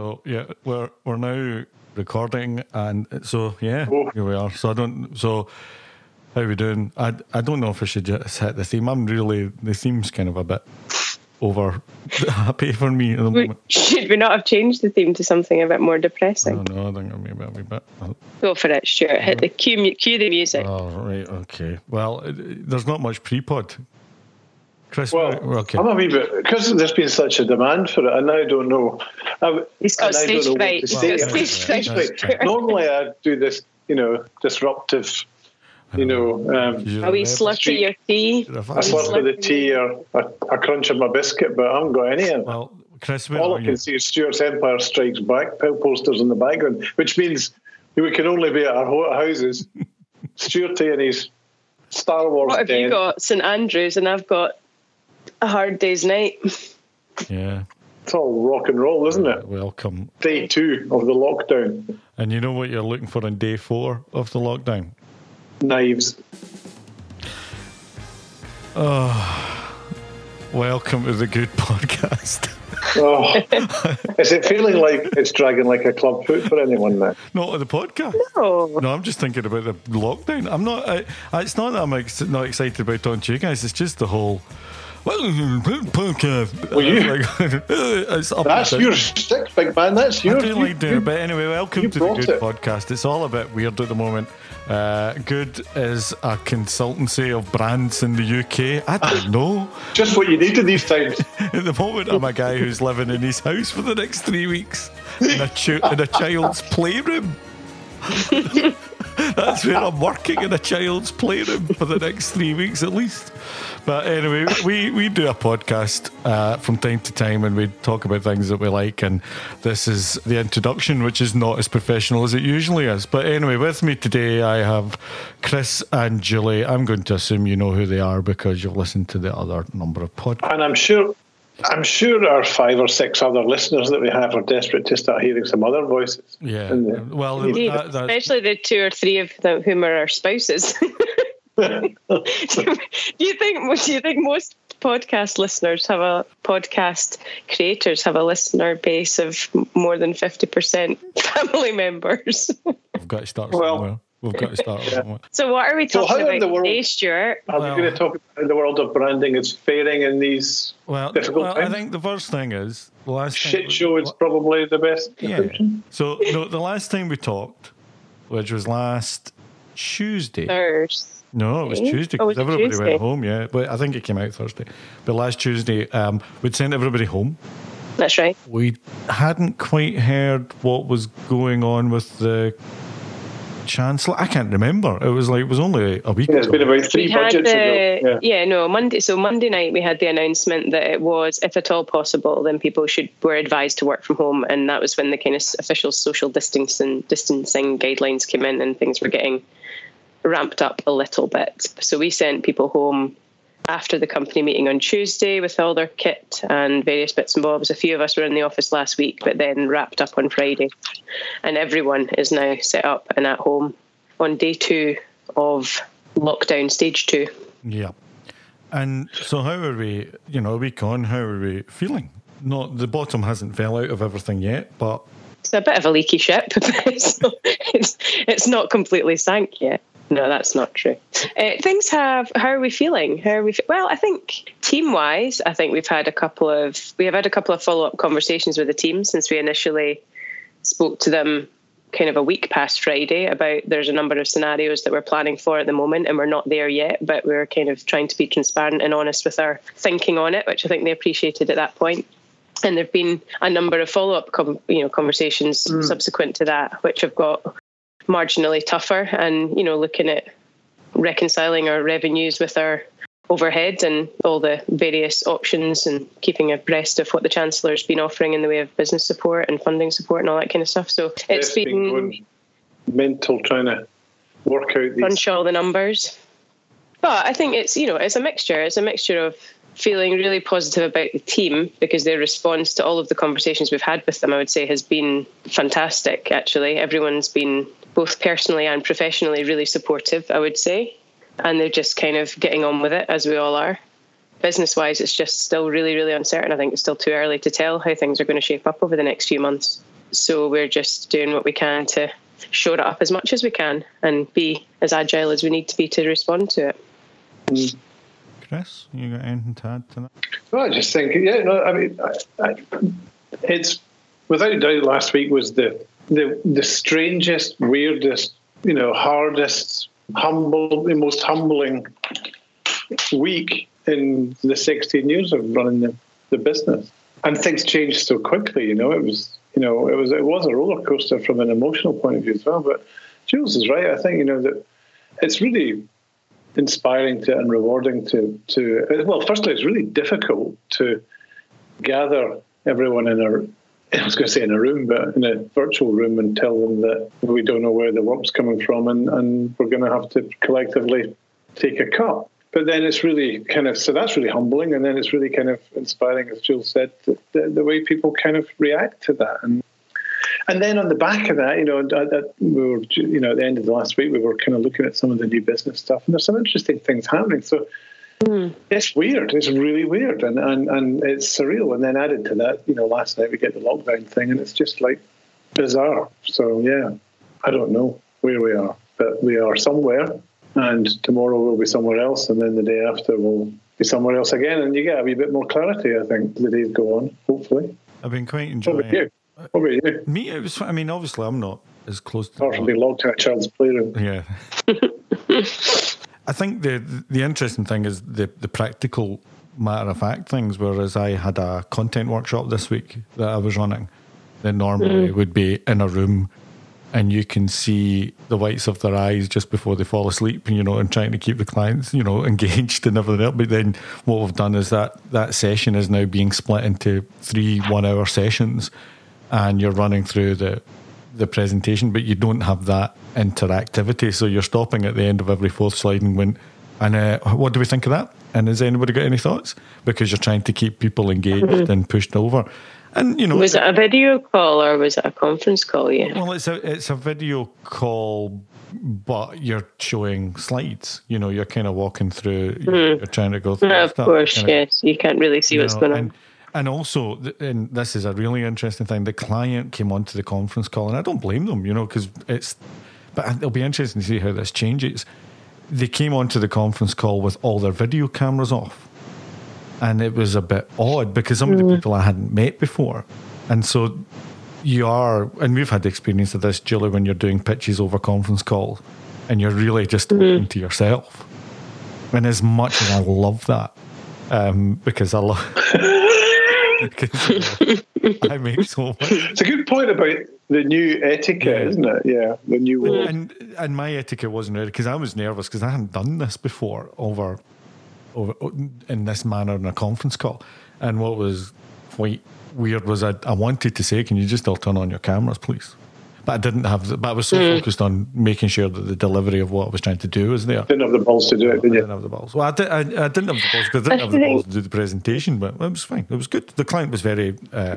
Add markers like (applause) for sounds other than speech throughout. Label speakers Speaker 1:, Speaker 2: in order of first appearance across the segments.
Speaker 1: so yeah, we're we're now recording, and so yeah,
Speaker 2: Oh.
Speaker 1: here we are. So I don't. So how are we doing? I I don't know if I should just hit the theme. I'm really the theme's kind of a bit over happy (laughs) for me at the moment.
Speaker 3: Should we not have changed the theme to something a bit more
Speaker 1: I
Speaker 3: depressing?
Speaker 1: don't know. I think maybe a wee bit.
Speaker 3: Go for it, Stuart. Hit the cue, mu- cue the music.
Speaker 1: Oh right, okay. Well, it- it- there's not much pre-pod. Chris,
Speaker 2: Well,
Speaker 1: okay.
Speaker 2: I'm a wee bit because there's been such a demand for it, and I don't know. I,
Speaker 3: He's got
Speaker 2: don't
Speaker 3: stage
Speaker 2: know
Speaker 3: fright.
Speaker 2: to
Speaker 3: He's stage
Speaker 1: Stage
Speaker 3: fright.
Speaker 1: fright.
Speaker 2: Normally, I do this, you know, disruptive, you know, um,
Speaker 1: You're
Speaker 3: Are we
Speaker 1: a
Speaker 3: slurping your tea?
Speaker 1: You're a
Speaker 2: a slurp of the tea or a, a crunch of my biscuit, but I haven't got any of it.
Speaker 1: Well, Chris,
Speaker 2: All
Speaker 1: are
Speaker 2: I
Speaker 1: you?
Speaker 2: can see is Stuart's Empire Strikes Back posters in the background, which means we can only be at our houses. (laughs) Stuart and his Star Wars
Speaker 3: What have you got? St Andrews, and I've got a hard day's night.
Speaker 1: Yeah.
Speaker 2: It's all rock and roll, isn't it?
Speaker 1: Welcome.
Speaker 2: Day two of the lockdown.
Speaker 1: And you know what you're looking for on day four of the lockdown?
Speaker 2: Knives.
Speaker 1: Ah, welcome to the good (laughs) podcast.
Speaker 2: Oh, is it feeling like it's dragging like a club foot for anyone now?
Speaker 1: not the podcast.
Speaker 3: Oh,
Speaker 1: No, I'm just thinking about the lockdown. I'm not. I, I- it's not that I'm ex- not excited about talking to you guys. It's just the whole. Well, podcast.
Speaker 2: Well, you- (laughs)
Speaker 1: it's up
Speaker 2: That's your stick, big man. That's
Speaker 1: I do
Speaker 2: You-
Speaker 1: like doing it, but anyway, welcome to the Good
Speaker 2: it.
Speaker 1: Podcast. It's all a bit weird at the moment. Uh, good is a consultancy of brands in the UK. I don't (laughs) know.
Speaker 2: Just what you need in these times. (laughs)
Speaker 1: At the moment, I'm a guy who's living in his house for the next three weeks in a, ch- in a child's playroom. That's where I'm working in a child's playroom for the next three weeks at least. But anyway, we, we do a podcast uh, from time to time and we talk about things that we like. And this is the introduction, which is not as professional as it usually is. But anyway, with me today, I have Chris and Julie. I'm going to assume you know who they are because you've listened to the other number of podcasts.
Speaker 2: And I'm sure, I'm sure our five or six other listeners that we have are desperate to start hearing some other voices.
Speaker 1: Yeah.
Speaker 2: the-
Speaker 1: Well,
Speaker 3: indeed.
Speaker 1: that, that's,
Speaker 3: Especially the two or three of them whom are our spouses. (laughs) (laughs) do you think? Do you think most podcast listeners have a podcast creators have a listener base of more than fifty percent (laughs) family members?
Speaker 1: we've got to start
Speaker 2: Well-
Speaker 1: somewhere. We've got to start somewhere.
Speaker 3: so what are we
Speaker 2: So
Speaker 3: talking
Speaker 2: how in
Speaker 3: about
Speaker 2: the world-
Speaker 3: today, Stuart?
Speaker 2: Are
Speaker 1: Well-
Speaker 2: we going to talk about the world of branding is faring in these
Speaker 1: Well,
Speaker 2: difficult
Speaker 1: well I think the first thing is the last time
Speaker 2: shit show is probably the best
Speaker 1: Yeah. So no, the last time we talked, which was last Tuesday.
Speaker 3: Thursday.
Speaker 1: No, it was Tuesday
Speaker 3: Oh,
Speaker 1: because
Speaker 3: was it
Speaker 1: everybody
Speaker 3: Tuesday?
Speaker 1: went home. Yeah, but I think it came out Thursday. But last Tuesday, um, we'd sent everybody home.
Speaker 3: That's right.
Speaker 1: We hadn't quite heard what was going on with the chancellor. I can't remember. It was like it was only a week
Speaker 2: Yeah, it's
Speaker 1: ago.
Speaker 2: been about three
Speaker 3: we had
Speaker 2: budgets
Speaker 3: the
Speaker 2: ago.
Speaker 3: yeah. no Monday. So Monday night we had the announcement that it was, if at all possible, then people should were advised to work from home, and that was when the kind of official social distancing distancing guidelines came in, and things were getting ramped up a little bit. So we sent people home after the company meeting on Tuesday with all their kit and various bits and bobs. A few of us were in the office last week, but then wrapped up on Friday. And everyone is now set up and at home on day two of lockdown stage two.
Speaker 1: Yeah. And so, how are we? You know, a week on, how are we feeling? Not the bottom hasn't fell out of everything yet, but
Speaker 3: It's a bit of a leaky ship, (laughs) it's, it's not completely sank yet. No, that's not true. Uh, things have. How are we feeling? How are we? Fe- well, I think team-wise, I think we've had a couple of we have had a couple of follow-up conversations with the team since we initially spoke to them kind of a week past Friday about there's a number of scenarios that we're planning for at the moment and we're not there yet, but we're kind of trying to be transparent and honest with our thinking on it, which I think they appreciated at that point. And there've been a number of follow-up, com- you know, conversations subsequent to that, which have got marginally tougher, and you know, looking at reconciling our revenues with our overhead and all the various options and keeping abreast of what the chancellor's been offering in the way of business support and funding support and all that kind of stuff. So it's
Speaker 2: been
Speaker 3: been
Speaker 2: mental trying to work out these.
Speaker 3: crunch all the numbers. But I think it's you know it's a mixture. It's a mixture of feeling really positive about the team because their response to all of the conversations we've had with them, I would say, has been fantastic. Actually, everyone's been both personally and professionally really supportive. I would say, and they're just kind of getting on with it as we all are. business wise, it's just still really, really uncertain. I think it's still too early to tell how things are going to shape up over the next few months. So we're just doing what we can to shore it up as much as we can and be as agile as we need to be to respond to it.
Speaker 1: Mm. Chris, you got anything to add to that?
Speaker 2: Well, I just think, yeah, no, I mean, I, I, it's without doubt. Last week was the the the strangest, weirdest, you know, hardest, humble, the most humbling week in the 16 years of running the, the business. And things changed so quickly, you know, it was, you know, it was, it was a roller coaster from an emotional point of view as well. But Jules is right. I think, you know, that it's really inspiring to and rewarding to, to, well, firstly, it's really difficult to gather everyone in a, I was going to say in a room, but in a virtual room and tell them that we don't know where the work's coming from and, and we're going to have to collectively take a cut. But then it's really kind of, so that's really humbling. And then it's really kind of inspiring, as Jules said, the, the, the way people kind of react to that. And and then on the back of that, you know, that we were, you know, at the end of the last week, we were kind of looking at some of the new business stuff, and there's some interesting things happening. So mm. it's weird. It's really weird, and, and and it's surreal. And then added to that, you know, last night we get the lockdown thing, and it's just like bizarre. So yeah, I don't know where we are, but we are somewhere, and tomorrow we'll be somewhere else, and then the day after we'll be somewhere else again, and you get a wee bit more clarity. I think as the days go on. Hopefully,
Speaker 1: I've been quite enjoying.
Speaker 2: What about it. What about you?
Speaker 1: Me, it was. I mean, obviously, I'm not as close to.
Speaker 2: Apart from being locked in a child's playroom.
Speaker 1: Yeah. (laughs) (laughs) I think the the interesting thing is the the practical matter of fact things. Whereas I had a content workshop this week that I was running, that normally mm. would be in a room, and you can see the whites of their eyes just before they fall asleep, you know, and trying to keep the clients, you know, (laughs) engaged and everything else. But then what we've done is that that session is now being split into three one hour sessions and you're running through the the presentation, but you don't have that interactivity. So you're stopping at the end of every fourth slide and went, and uh, what do we think of that? And has anybody got any thoughts? Because you're trying to keep people engaged mm-hmm. and pushed over. And you know,
Speaker 3: was it a video call or was it a conference call? Yeah.
Speaker 1: Well, it's a it's a video call, but you're showing slides. You know, you're kind of walking through. Mm. You're trying to go through.
Speaker 3: of course, yes. You can't really see what's know, going on.
Speaker 1: And also, and this is a really interesting thing. The client came onto the conference call, and I don't blame them, you know, because it's. But it'll be interesting to see how this changes. They came onto the conference call with all their video cameras off, and it was a bit odd because some mm. of the mm. people I hadn't met before, and so you are, and we've had the experience of this, Julie, when you're doing pitches over conference calls, and you're really just mm. talking to yourself. And as much as I love that, um, because I love. (laughs) Uh, I make so much.
Speaker 2: It's a good point about the new etiquette, yeah. isn't it? Yeah, the new
Speaker 1: one. And and my etiquette wasn't ready because I was nervous because I hadn't done this before over over in this manner in a conference call. And what was quite weird was I, I wanted to say, "Can you just all turn on your cameras, please?" But I didn't have. The, but I was so mm. focused on making sure that the delivery of what I was trying to do was there.
Speaker 2: Didn't have the balls to do it, did you?
Speaker 1: I didn't have the balls. Well, I, did, I, I didn't have the balls because I didn't have the (laughs) balls to do the presentation, but it was fine. It was good. The client was very uh,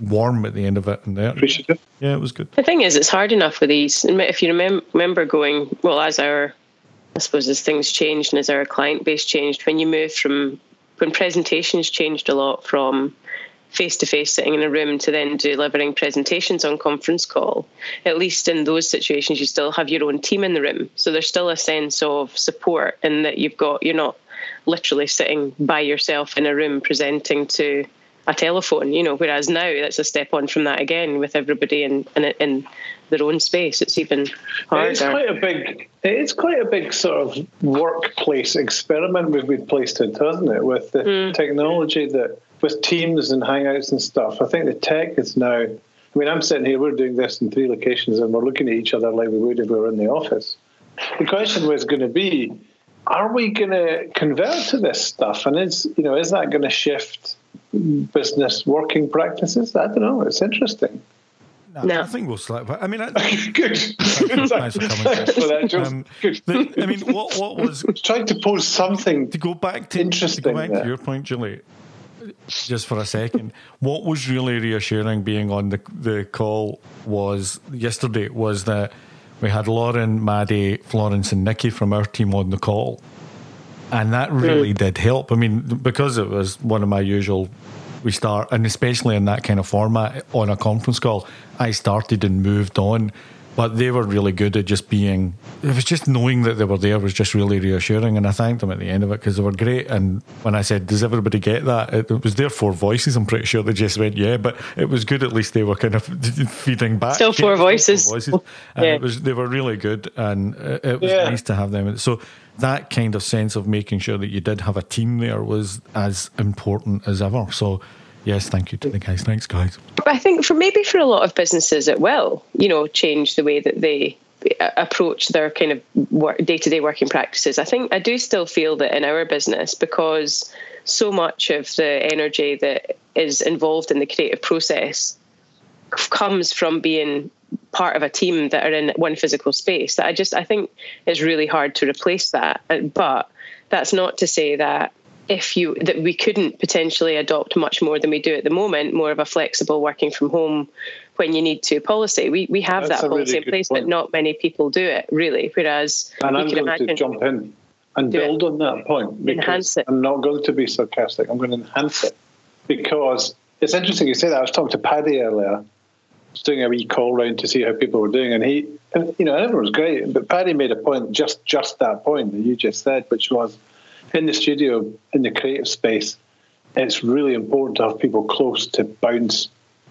Speaker 1: warm at the end of it, and there.
Speaker 2: Appreciative.
Speaker 1: Yeah, it was good.
Speaker 3: The thing is, it's hard enough with these. If you remember, remember going well as our, I suppose as things changed and as our client base changed, when you move from when presentations changed a lot from face to face sitting in a room to then delivering presentations on conference call, at least in those situations, you still have your own team in the room. So there's still a sense of support in that you've got, you're not literally sitting by yourself in a room presenting to a telephone, you know, whereas now that's a step on from that again with everybody in, in, in their own space. It's even harder.
Speaker 2: It's quite a big, it's quite a big sort of workplace experiment we've been placed into, hasn't it? With the mm. technology that with Teams and Hangouts and stuff, I think the tech is now. I mean, I'm sitting here, we're doing this in three locations, and we're looking at each other like we would if we were in the office. The question was going to be, are we going to convert to this stuff? And is, you know, is that going to shift business working practices? I don't know. It's interesting.
Speaker 1: No, no. I think we'll select. I mean, I, (laughs)
Speaker 2: good. Thanks for (laughs) that, um,
Speaker 1: good. The, I mean, what what was (laughs)
Speaker 2: trying to pose something
Speaker 1: to go back to interesting? To go back to your point, Julie just for a second. what was really reassuring being on the the call was yesterday was that we had Lauren, Maddie, Florence, and Nikki from our team on the call, and that really mm. did help. I mean, because it was one of my usual we start, and especially in that kind of format on a conference call, I started and moved on. But they were really good at just being. It was just knowing that they were there was just really reassuring, and I thanked them at the end of it because they were great. And when I said, "Does everybody get that?" It, it was their four voices. I'm pretty sure they just went, "Yeah," but it was good. At least they were kind of (laughs) feeding back.
Speaker 3: Still four voices. Four voices.
Speaker 1: And yeah. it was they were really good, and it, it was yeah. nice to have them. So that kind of sense of making sure that you did have a team there was as important as ever. So, yes, thank you to the guys. Thanks, guys.
Speaker 3: But I think for maybe for a lot of businesses, it will, you know, change the way that they uh, approach their kind of work, day to day working practices. I think I do still feel that in our business, because so much of the energy that is involved in the creative process comes from being part of a team that are in one physical space that I just I think is really hard to replace that. Uh, but that's not to say that if you that we couldn't potentially adopt much more than we do at the moment, more of a flexible working from home when you need to policy. We we have that's that policy really in place, point. but not many people do it really. Whereas
Speaker 2: and I'm going to jump in and build it. on that point.
Speaker 3: Enhance it.
Speaker 2: I'm not going to be sarcastic. I'm going to enhance it because it's interesting you say that. I was talking to Paddy earlier doing a wee call round to see how people were doing, and he, and, you know, everyone was great. But Paddy made a point, just just that point that you just said, which was in the studio, in the creative space, it's really important to have people close to bounce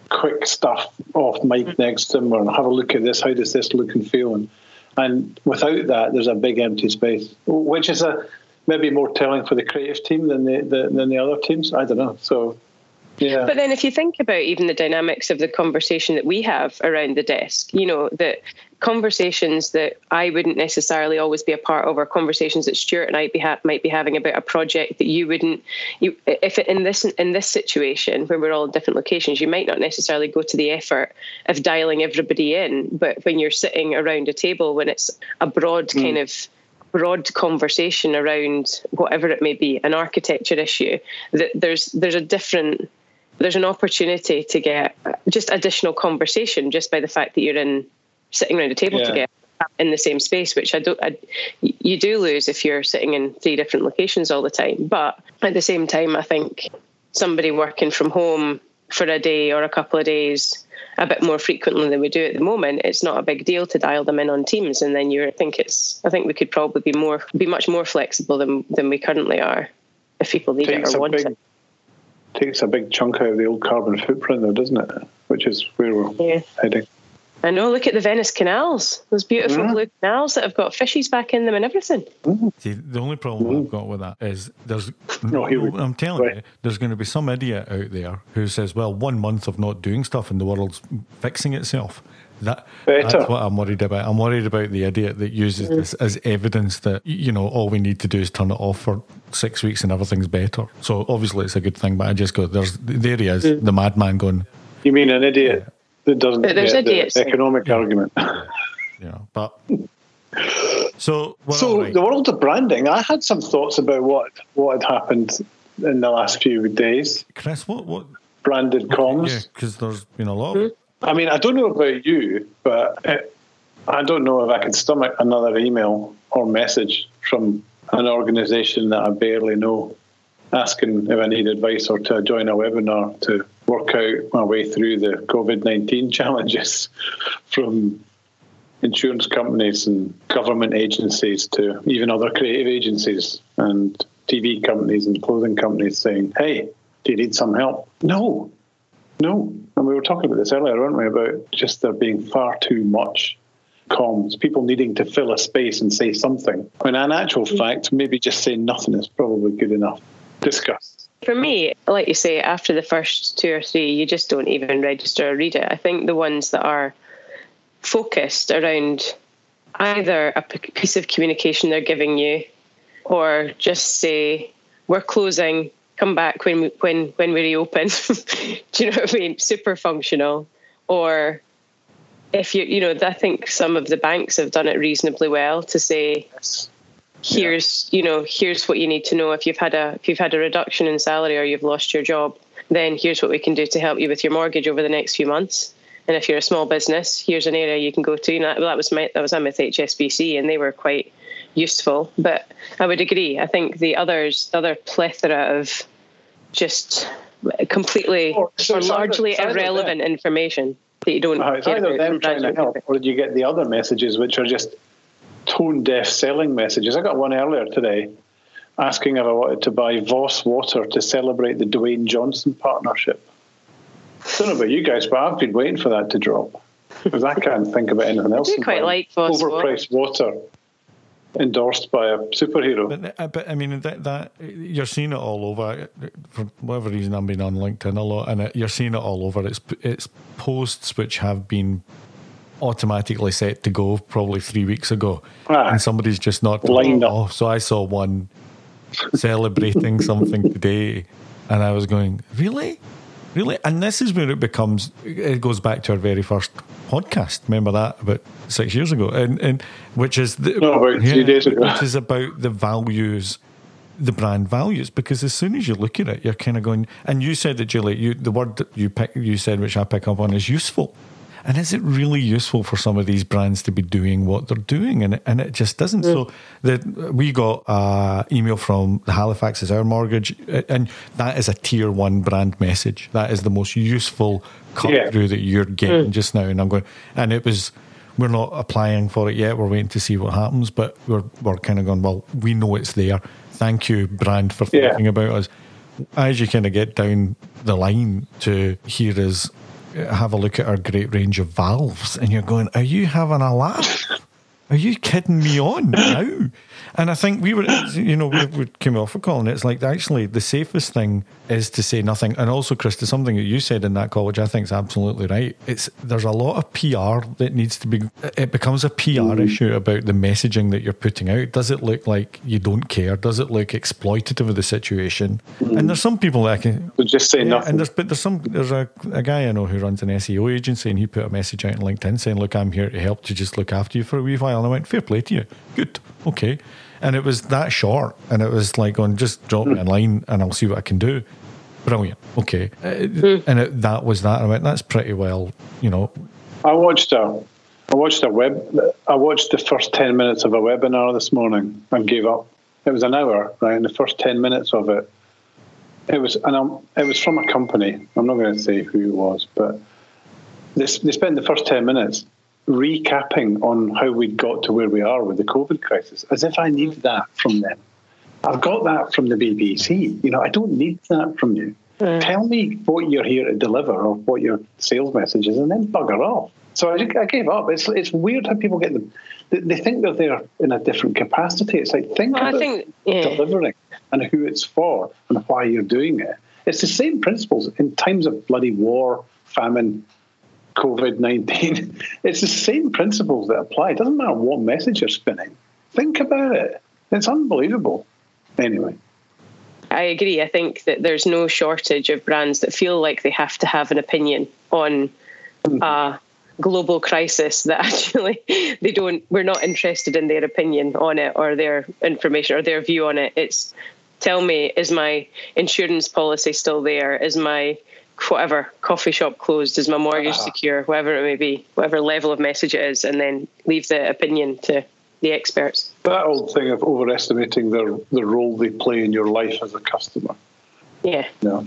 Speaker 2: quick stuff off mic mm-hmm. next to them, or have a look at this. How does this look and feel? And and without that, there's a big empty space, which is a maybe more telling for the creative team than the, the than the other teams. I don't know. So yeah.
Speaker 3: But then, if you think about even the dynamics of the conversation that we have around the desk, you know, that conversations that I wouldn't necessarily always be a part of, or conversations that Stuart and I be ha- might be having about a project that you wouldn't, you, if it, in this in this situation where we're all in different locations, you might not necessarily go to the effort of dialing everybody in. But when you're sitting around a table, when it's a broad mm. kind of broad conversation around whatever it may be, an architecture issue, that there's there's a different there's an opportunity to get just additional conversation just by the fact that you're in sitting around a table yeah. together in the same space, which I don't, I, you do lose if you're sitting in three different locations all the time. But at the same time, I think somebody working from home for a day or a couple of days a bit more frequently than we do at the moment, it's not a big deal to dial them in on Teams. And then you think it's, I think we could probably be more, be much more flexible than than we currently are if people need it or want big, it
Speaker 2: takes a big chunk out of the old carbon footprint, though, doesn't it? Which is where we're yeah. heading.
Speaker 3: I know. Look at the Venice canals; those beautiful mm. blue canals that have got fishies back in them and everything.
Speaker 1: Mm. See, the only problem mm. I've got with that is there's. no, I'm telling right. you, there's going to be some idiot out there who says, "Well, one month of not doing stuff and the world's fixing itself." That, that's what I'm worried about. I'm worried about the idiot that uses mm. this as evidence that you know all we need to do is turn it off for six weeks and everything's better. So obviously it's a good thing, but I just go there's there he is, mm. the madman going.
Speaker 2: You mean an idiot that doesn't there's get idiots. the economic yeah. argument? (laughs)
Speaker 1: yeah, but (laughs) so
Speaker 2: so the world of branding. I had some thoughts about what what had happened in the last few days.
Speaker 1: Chris, what what
Speaker 2: branded comms? Yeah,
Speaker 1: because there's been a lot. Mm-hmm.
Speaker 2: I mean, I don't know about you, but it, I don't know if I can stomach another email or message from an organisation that I barely know asking if I need advice or to join a webinar to work out my way through the COVID 19 (laughs) challenges from insurance companies and government agencies to even other creative agencies and TV companies and clothing companies saying, hey, do you need some help? No, no. And we were talking about this earlier, weren't we, about just there being far too much comms, people needing to fill a space and say something. When in actual mm. fact, maybe just saying nothing is probably good enough. Discuss.
Speaker 3: For me, like you say, after the first two or three, you just don't even register or read it. I think the ones that are focused around either a piece of communication they're giving you or just say, we're closing, come back when we, when when we reopen. (laughs) Do you know what I mean? Super functional. Or if you you know, I think some of the banks have done it reasonably well to say here's you know here's what you need to know if you've had a if you've had a reduction in salary or you've lost your job then here's what we can do to help you with your mortgage over the next few months and if you're a small business here's an area you can go to you know, that was my that was I'm with HSBC and they were quite useful. But I would agree. I think the others, the other plethora of just completely
Speaker 2: Or- so
Speaker 3: or
Speaker 2: either-
Speaker 3: largely
Speaker 2: either
Speaker 3: irrelevant information that you don't
Speaker 2: Uh, it's either them trying to help,
Speaker 3: or-
Speaker 2: you get the other messages which are just tone deaf selling messages? I got one earlier today asking if I wanted to buy Voss water to celebrate the Dwayne Johnson partnership. don't know about you guys, but I've been waiting for that to drop because I can't think about anything else.
Speaker 3: do quite like Voss
Speaker 2: overpriced water. Endorsed by a superhero.
Speaker 1: But, uh, but I mean that that you're seeing it all over. For whatever reason, I'm been on LinkedIn a lot, and it, you're seeing it all over. It's it's posts which have been automatically set to go probably three weeks ago,
Speaker 2: Ah.
Speaker 1: and somebody's just not
Speaker 2: Lined up.
Speaker 1: Oh, so I saw one celebrating (laughs) something today, and I was going, really, really, and this is where it becomes. It goes back to our very first podcast. Remember that about six years ago, and and which is the,
Speaker 2: No, about three days ago.
Speaker 1: which is about the values the brand values because as soon as you look at it you're kind of going and you said that Julie you the word that you pick you said which I pick up on is useful and is it really useful for some of these brands to be doing what they're doing and it, and it just doesn't so that we got an email from the Halifax is our mortgage and that is a tier one brand message that is the most useful cut
Speaker 2: Yeah.
Speaker 1: through that you're getting just now and I'm going and it was we're not applying for it yet. We're waiting to see what happens, but we're we're kind of going. Well, we know it's there. Thank you, brand, for
Speaker 2: Yeah.
Speaker 1: thinking about us. As you kind of get down the line to us uh, have a look at our great range of valves, and you're going, "Are you having a laugh? Are you kidding me on (laughs) now?" And I think we were, you know, we, we came off a call, and it's like actually the safest thing is to say nothing. And also, Chris, to something that you said in that call, which I think is absolutely right. It's there's a lot of PR that needs to be. It becomes a PR mm-hmm. issue about the messaging that you're putting out. Does it look like you don't care? Does it look exploitative of the situation? Mm-hmm. And there's some people that can
Speaker 2: So just say
Speaker 1: yeah,
Speaker 2: nothing.
Speaker 1: and there's but there's some there's a, a guy I know who runs an SEO agency and he put a message out on LinkedIn saying, Look, I'm here to help to just look after you for a wee while. And I went, Fair play to you. Good. Okay. And it was that short and it was like on just drop me a line and I'll see what I can do. Brilliant. Okay. Uh, And it, that was that. I went, That's pretty well, you know.
Speaker 2: I watched a, I watched a web. I watched the first ten minutes of a webinar this morning and gave up. It was an hour, right? And the first ten minutes of it, it was, and I'm, it was from a company. I'm not going to say who it was, but they, they spent the first ten minutes recapping on how we got to where we are with the COVID crisis, as if I need that from them. I've got that from the BBC. You know, I don't need that from you. Mm. Tell me what you're here to deliver or what your sales message is, and then bugger off. So I, I gave up. It's it's weird how people get them. They, they think they're there in a different capacity. It's like think
Speaker 3: Well, I
Speaker 2: about
Speaker 3: think, yeah.
Speaker 2: delivering and who it's for and why you're doing it. It's the same principles in times of bloody war, famine, COVID nineteen. (laughs) It's the same principles that apply. It doesn't matter what message you're spinning. Think about it. It's unbelievable. Anyway.
Speaker 3: I agree. I think that there's no shortage of brands that feel like they have to have an opinion on mm-hmm. a global crisis that (laughs) actually they don't. We're not interested in their opinion on it or their information or their view on it. It's tell me, is my insurance policy still there? Is my whatever coffee shop closed? Is my mortgage ah. secure? Whatever it may be, whatever level of message it is, and then leave the opinion to the experts.
Speaker 2: That old thing of overestimating the the role they play in your life as a customer.
Speaker 3: Yeah,
Speaker 2: No.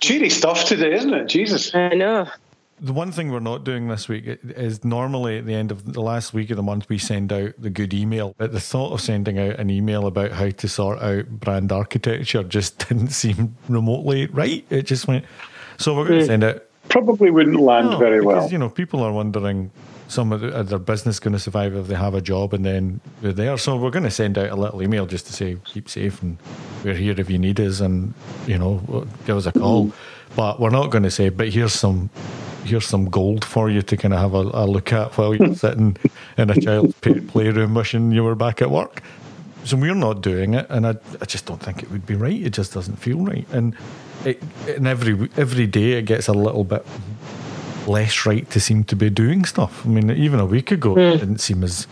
Speaker 2: Cheery stuff today, isn't it? Jesus.
Speaker 3: I know.
Speaker 1: The one thing we're not doing this week is normally at the end of the last week of the month we send out the good email. But the thought of sending out an email about how to sort out brand architecture just (laughs) didn't seem remotely right. It just went. So we're going to hmm. send it
Speaker 2: Probably wouldn't land
Speaker 1: No,
Speaker 2: very
Speaker 1: because,
Speaker 2: well.
Speaker 1: You know, people are wondering some of the, are their business going to survive if they have a job and then they're there. So we're going to send out a little email just to say keep safe and we're here if you need us and you know give us a call. Hmm. But we're not going to say, but here's some here's some gold for you to kind of have a, a look at while you're (laughs) sitting in a child's play- playroom wishing you were back at work. So we're not doing it, and I, I just don't think it would be right. It just doesn't feel right, and it, and every every day it gets a little bit less right to seem to be doing stuff. I mean, even a week ago, it hmm. didn't seem as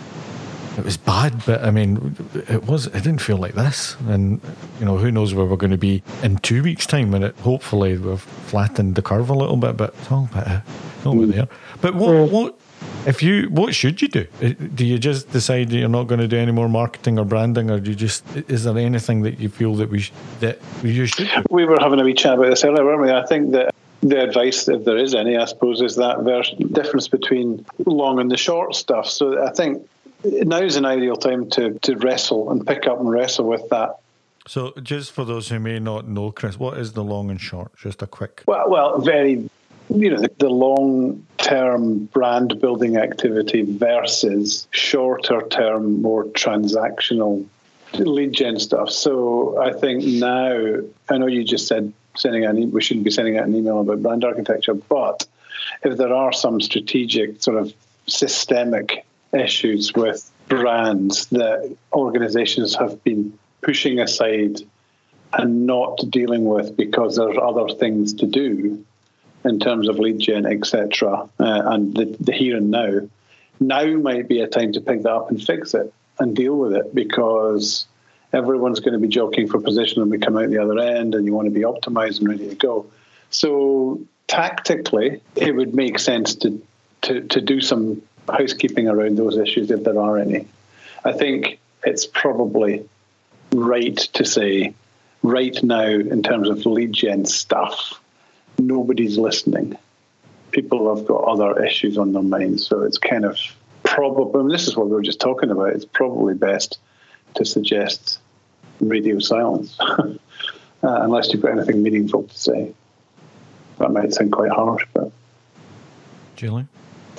Speaker 1: it was bad, but I mean, it was. It didn't feel like this, and you know, who knows where we're going to be in two weeks' time when it hopefully we've flattened the curve a little bit, but it's all a bit, uh, all a there. But what what if you, what should you do? Uh, do you just decide that you're not going to do any more marketing or branding, or do you just? Is there anything that you feel that we sh- that we should? Do?
Speaker 2: We were having a wee chat about this earlier, weren't we? I think that the advice, if there is any, I suppose, is that there's difference between long and the short stuff. So I think now is an ideal time to to wrestle and pick up and wrestle with that.
Speaker 1: So, just for those who may not know, Chris, what is the long and short? Just a quick.
Speaker 2: Well, well, very you know, the, the long term brand building activity versus shorter term, more transactional lead gen stuff. So I think now, I know you just said sending an, we shouldn't be sending out an email about brand architecture, but if there are some strategic sort of systemic issues with brands that organizations have been pushing aside and not dealing with because there's other things to do, in terms of lead gen, etc., uh, and the, the here and now. Now might be a time to pick that up and fix it and deal with it because everyone's going to be jockeying for position when we come out the other end, and you want to be optimized and ready to go. So tactically, it would make sense to to, to do some housekeeping around those issues if there are any. I think it's probably right to say right now in terms of lead gen stuff nobody's listening. People have got other issues on their minds, so it's kind of probably. I mean, this is what we were just talking about. It's probably best to suggest radio silence, (laughs) uh, unless you've got anything meaningful to say. That might sound quite harsh, but.
Speaker 1: Julie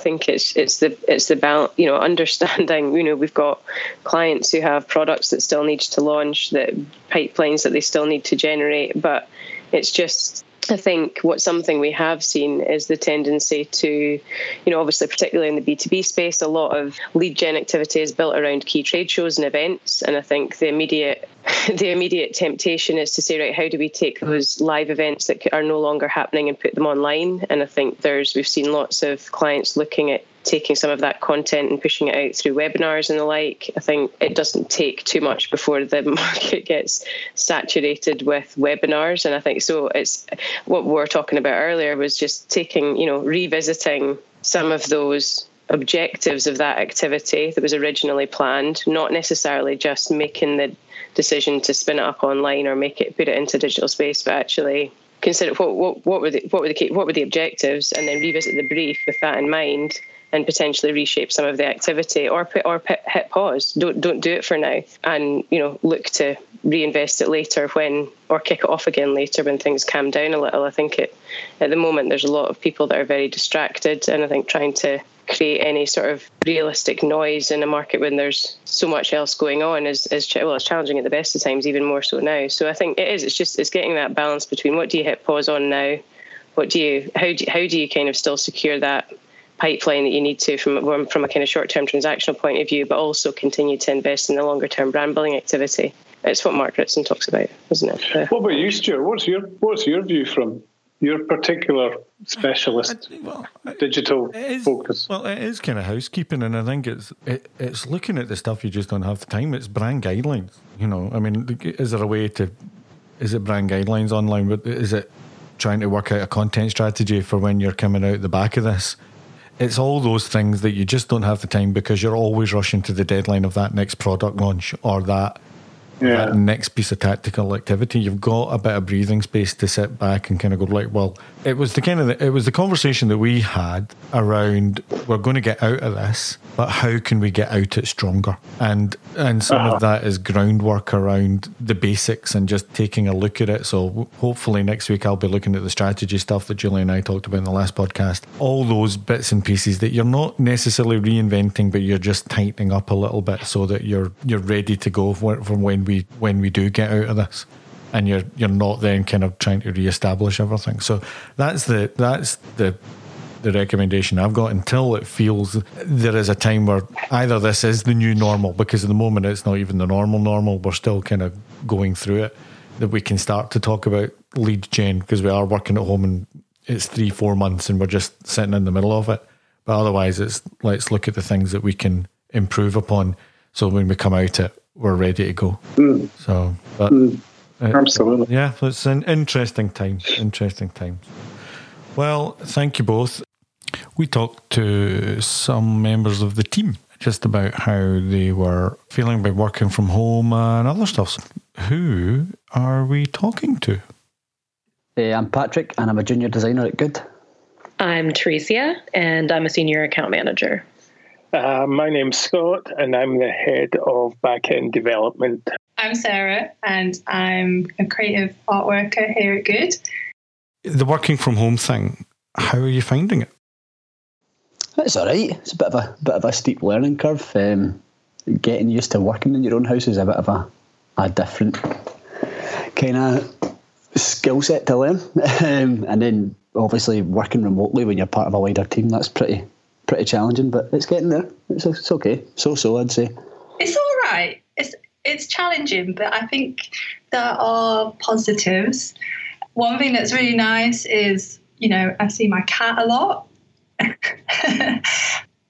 Speaker 3: think it's it's the it's the balance, you know, (laughs) understanding. You know, we've got clients who have products that still need to launch, that pipelines that they still need to generate, but it's just I think what something we have seen is the tendency to, you know, obviously, particularly in the B2B space, a lot of lead gen activity is built around key trade shows and events. And I think the immediate (laughs) the immediate temptation is to say, right, how do we take those live events that are no longer happening and put them online? And I think there's we've seen lots of clients looking at taking some of that content and pushing it out through webinars and the like. I think it doesn't take too much before the (laughs) market gets saturated with webinars. And I think so it's what we were talking about earlier was just taking, you know, revisiting some of those objectives of that activity that was originally planned, not necessarily just making the decision to spin it up online or make it put it into digital space, but actually consider what, what, what were the what were the what were the objectives and then revisit the brief with that in mind and potentially reshape some of the activity or put, or hit pause. Don't don't do it for now, and you know look to reinvest it later when or kick it off again later when things calm down a little. I think it at the moment there's a lot of people that are very distracted, and I think trying to create any sort of realistic noise in a market when there's so much else going on is, is well it's challenging at the best of times even more so now so i think it is it's just it's getting that balance between what do you hit pause on now what do you how do, how do you kind of still secure that pipeline that you need to from from a kind of short term transactional point of view, but also continue to invest in the longer term brand building activity. It's what Mark Ritson talks about, isn't it?
Speaker 2: Uh, what about you, Stuart? What's your what's your view from your particular specialist I, well, digital
Speaker 1: is,
Speaker 2: focus?
Speaker 1: Well, it is kind of housekeeping, and I think it's it, it's looking at the stuff you just don't have the time. It's brand guidelines. You know, I mean, is there a way to? Is it brand guidelines online? But is it trying to work out a content strategy for when you're coming out the back of this? it's all those things that you just don't have the time because you're always rushing to the deadline of that next product launch or that, yeah. that next piece of tactical activity. You've got a bit of breathing space to sit back and kind of go like, well, it was the kind of the, it was the conversation that we had around we're going to get out of this, but how can we get out it stronger? And and some uh-huh. of that is groundwork around the basics and just taking a look at it. So hopefully next week I'll be looking at the strategy stuff that Julie and I talked about in the last podcast. All those bits and pieces that you're not necessarily reinventing, but you're just tightening up a little bit so that you're you're ready to go from when we when we do get out of this and you're you're not then kind of trying to reestablish everything. So that's the that's the the recommendation I've got until it feels there is a time where either this is the new normal because at the moment it's not even the normal normal. We're still kind of going through it. That we can start to talk about lead gen because we are working at home and it's three four months and we're just sitting in the middle of it. But otherwise, it's let's look at the things that we can improve upon. So when we come out it, we're ready to go. Mm. So, but. Mm
Speaker 2: uh, Absolutely.
Speaker 1: Yeah, it's an interesting time. Interesting times. Well, thank you both. we talked to some members of the team just about how they were feeling about working from home and other stuff. Who are we talking to?
Speaker 4: Uh, I'm Patrick, and I'm a junior designer at Good.
Speaker 5: I'm Teresia, and I'm a senior account manager.
Speaker 6: Uh, my name's Scott, and I'm the head of backend development.
Speaker 7: I'm Sarah, and I'm a creative art worker here at Good.
Speaker 1: The working from home thing, how are you finding it?
Speaker 4: It's all right. It's a bit of a bit of a steep learning curve. Um, getting used to working in your own house is a bit of a, a different kind of skill set to learn. (laughs) um, and then obviously working remotely when you're part of a wider team, that's pretty pretty challenging. But it's getting there. It's, it's okay. So so, I'd say.
Speaker 7: It's all right. It's it's challenging, but I think there are positives. One thing that's really nice is you know I see my cat a lot (laughs)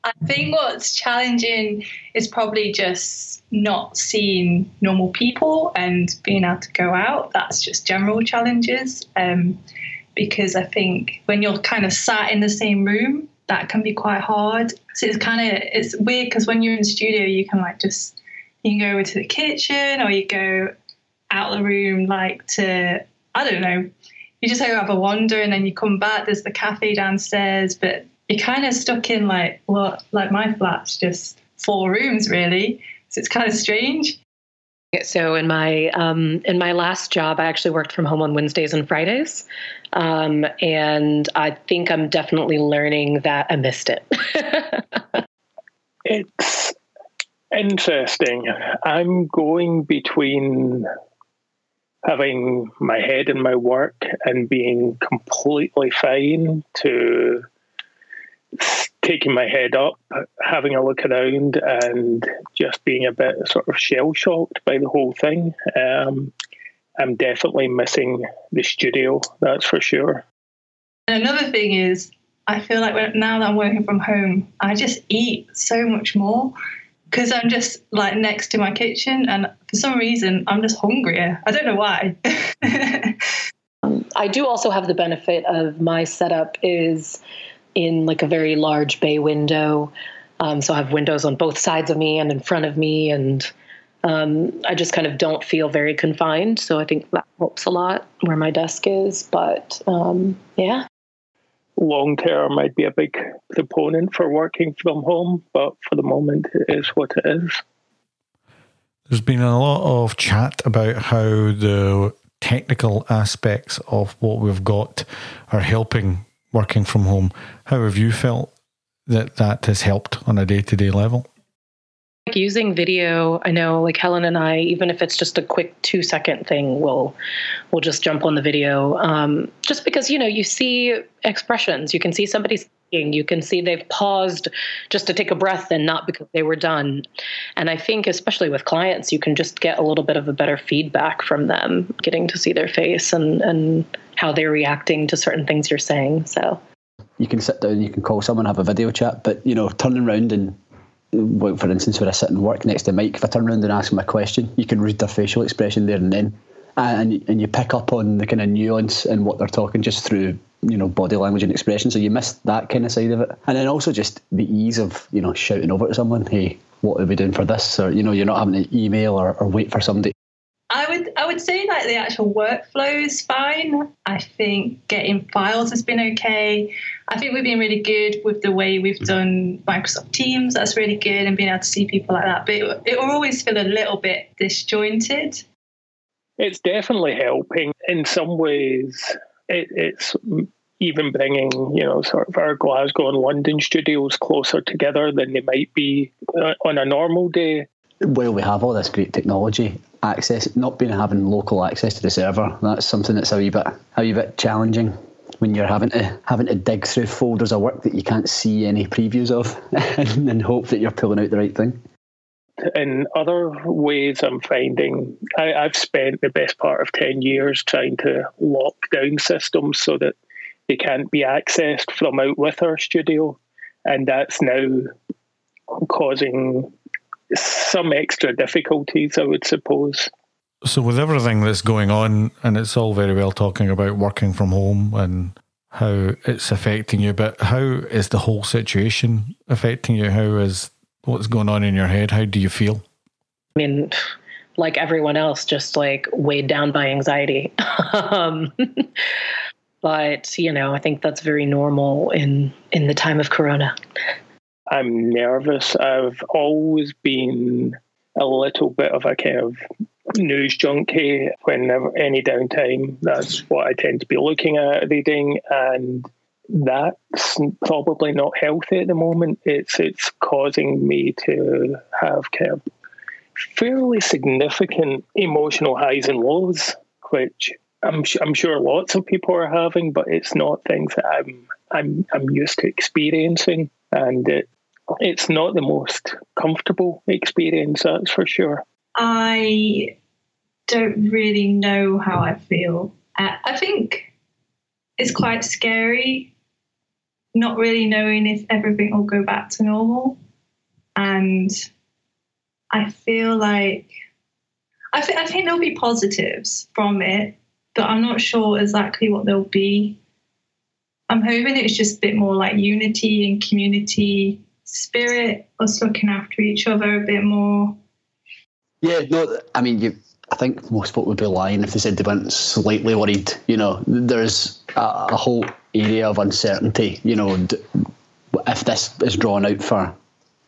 Speaker 7: I think what's challenging is probably just not seeing normal people and being able to go out. That's just general challenges. Um, because I think when you're kind of sat in the same room, that can be quite hard. So it's kind of it's weird because when you're in the studio, you can like just you can go over to the kitchen or you go out the room like to I don't know. You just have a wander and then you come back. There's the cafe downstairs, but you're kind of stuck in like what like my flat's just four rooms really so it's kind of strange
Speaker 5: so in my um, in my last job i actually worked from home on wednesdays and fridays. Um, and i think i'm definitely learning that i missed it. (laughs)
Speaker 6: It's interesting. I'm going between having my head in my work and being completely fine to taking my head up, having a look around, and just being a bit sort of shell shocked by the whole thing. Um, I'm definitely missing the studio, that's for sure.
Speaker 7: And another thing is, I feel like when, now that I'm working from home, I just eat so much more because I'm just like next to my kitchen, and for some reason, I'm just hungrier. I don't know why. (laughs)
Speaker 5: um, I do also have the benefit of my setup is in like a very large bay window. Um, so I have windows on both sides of me and in front of me, and um, I just kind of don't feel very confined. So I think that helps a lot where my desk is. But um, yeah.
Speaker 6: Long term, I'd be a big proponent for working from home, but for the moment, it is what it is.
Speaker 1: There's been a lot of chat about how the technical aspects of what we've got are helping working from home. How have you felt that that has helped on a day to day level?
Speaker 5: Like using video, I know like Helen and I, even if it's just a quick two second thing, we'll we'll just jump on the video. Um, just because you know you see expressions, you can see somebody speaking, you can see they've paused just to take a breath and not because they were done. And I think especially with clients, you can just get a little bit of a better feedback from them, getting to see their face and and how they're reacting to certain things you're saying. So
Speaker 4: you can sit down, you can call someone, have a video chat, but you know, turning around and for instance, when I sit and work next to Mike, if I turn around and ask him a question, you can read their facial expression there and then, and and you pick up on the kind of nuance and what they're talking just through you know body language and expression. So you miss that kind of side of it, and then also just the ease of you know shouting over to someone, hey, what are we doing for this? Or you know, you're not having to email or, or wait for somebody
Speaker 7: would I would say like the actual workflow is fine. I think getting files has been okay. I think we've been really good with the way we've done Microsoft Teams. That's really good and being able to see people like that. But it, it will always feel a little bit disjointed.
Speaker 6: It's definitely helping in some ways. It, it's even bringing you know sort of our Glasgow and London studios closer together than they might be uh, on a normal day.
Speaker 4: Well, we have all this great technology access, not being having local access to the server. That's something that's a wee bit a wee bit challenging when you're having to having to dig through folders of work that you can't see any previews of, (laughs) and, hope that you're pulling out the right thing.
Speaker 6: In other ways, I'm finding I, I've spent the best part of ten years trying to lock down systems so that they can't be accessed from out with our studio, and that's now causing some extra difficulties, I would suppose.
Speaker 1: So, with everything that's going on, and it's all very well talking about working from home and how it's affecting you, but how is the whole situation affecting you? How is what's going on in your head? How do you feel?
Speaker 5: I mean, like everyone else, just like weighed down by anxiety. (laughs) um, (laughs) but you know, I think that's very normal in in the time of Corona.
Speaker 6: I'm nervous. I've always been a little bit of a kind of news junkie whenever any downtime. That's what I tend to be looking at, reading, and that's probably not healthy at the moment. It's it's causing me to have kind of fairly significant emotional highs and lows, which I'm I'm sure lots of people are having, but it's not things that I'm I'm I'm used to experiencing, and it it's not the most comfortable experience. That's for sure.
Speaker 7: I don't really know how I feel. Uh, I think it's quite scary, not really knowing if everything will go back to normal, and I feel like I, th- I think there'll be positives from it, but I'm not sure exactly what they'll be. I'm hoping it's just a bit more like unity and community spirit, us looking after each other a bit more.
Speaker 4: Yeah, no, I mean, you, I think most folk would be lying if they said they weren't slightly worried. You know, there's a, a whole area of uncertainty. You know, if this is drawn out for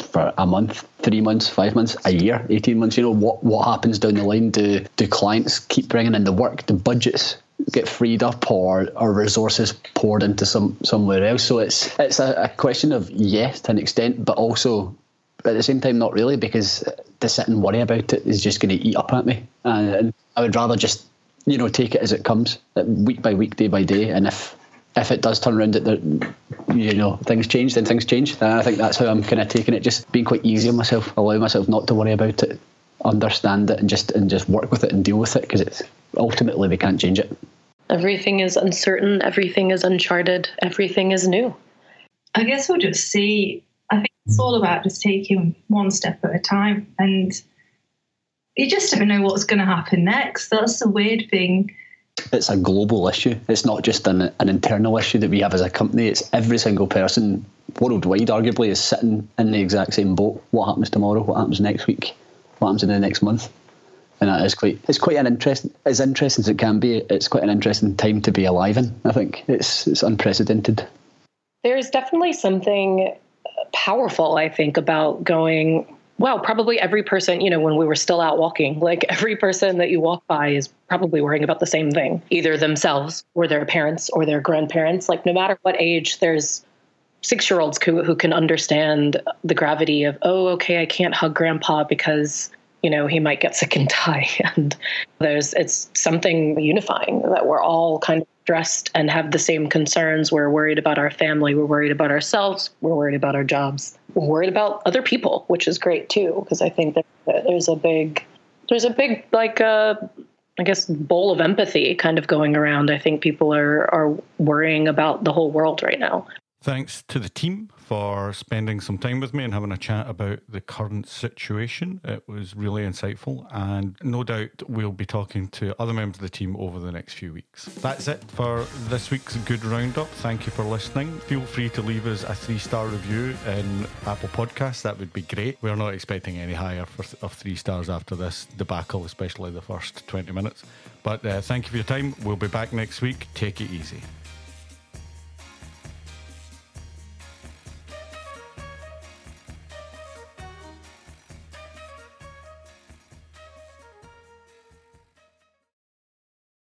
Speaker 4: for a month, three months, five months, a year, eighteen months. You know what what happens down the line? Do do clients keep bringing in the work? The budgets get freed up, or or resources poured into some somewhere else? So it's it's a, a question of yes to an extent, but also at the same time not really because to sit and worry about it is just going to eat up at me, and, I would rather just you know take it as it comes, week by week, day by day, and if if it does turn around that you know things change, then things change. And I think that's how I'm kind of taking it, just being quite easy on myself, allowing myself not to worry about it, understand it, and just and just work with it and deal with it because it's ultimately we can't change it.
Speaker 5: Everything is uncertain. Everything is uncharted. Everything is new.
Speaker 7: I guess we'll just see. I think it's all about just taking one step at a time, and you just don't know what's going to happen next. That's the weird thing
Speaker 4: it's a global issue. It's not just an, an internal issue that we have as a company. It's every single person worldwide, arguably, is sitting in the exact same boat. What happens tomorrow? What happens next week? What happens in the next month? And that is quite. It's quite an interesting. As interesting as it can be, it's quite an interesting time to be alive in. I think it's it's unprecedented.
Speaker 5: There's definitely something powerful, I think, about going wow, probably every person, you know, when we were still out walking, (laughs) like every person that you walk by is probably worrying about the same thing, either themselves or their parents or their grandparents. Like, no matter what age, there's six year olds who, who can understand the gravity of, oh, okay, I can't hug grandpa because, you know, he might get sick and die. (laughs) And there's, it's something unifying that we're all kind of stressed and have the same concerns. We're worried about our family, we're worried about ourselves, we're worried about our jobs, we're worried about other people, which is great too, because I think there's a big, there's a big like uh, I guess bowl of empathy kind of going around. I think people are are worrying about the whole world right now.
Speaker 1: Thanks to the team for spending some time with me and having a chat about the current situation. It was really insightful, and no doubt we'll be talking to other members of the team over the next few weeks. That's it for this week's Good Roundup. Thank you for listening. Feel free to leave us a three star review in Apple Podcasts. That would be great. We're not expecting any higher of three stars after this debacle, especially the first 20 minutes. But uh, thank you for your time. We'll be back next week. Take it easy.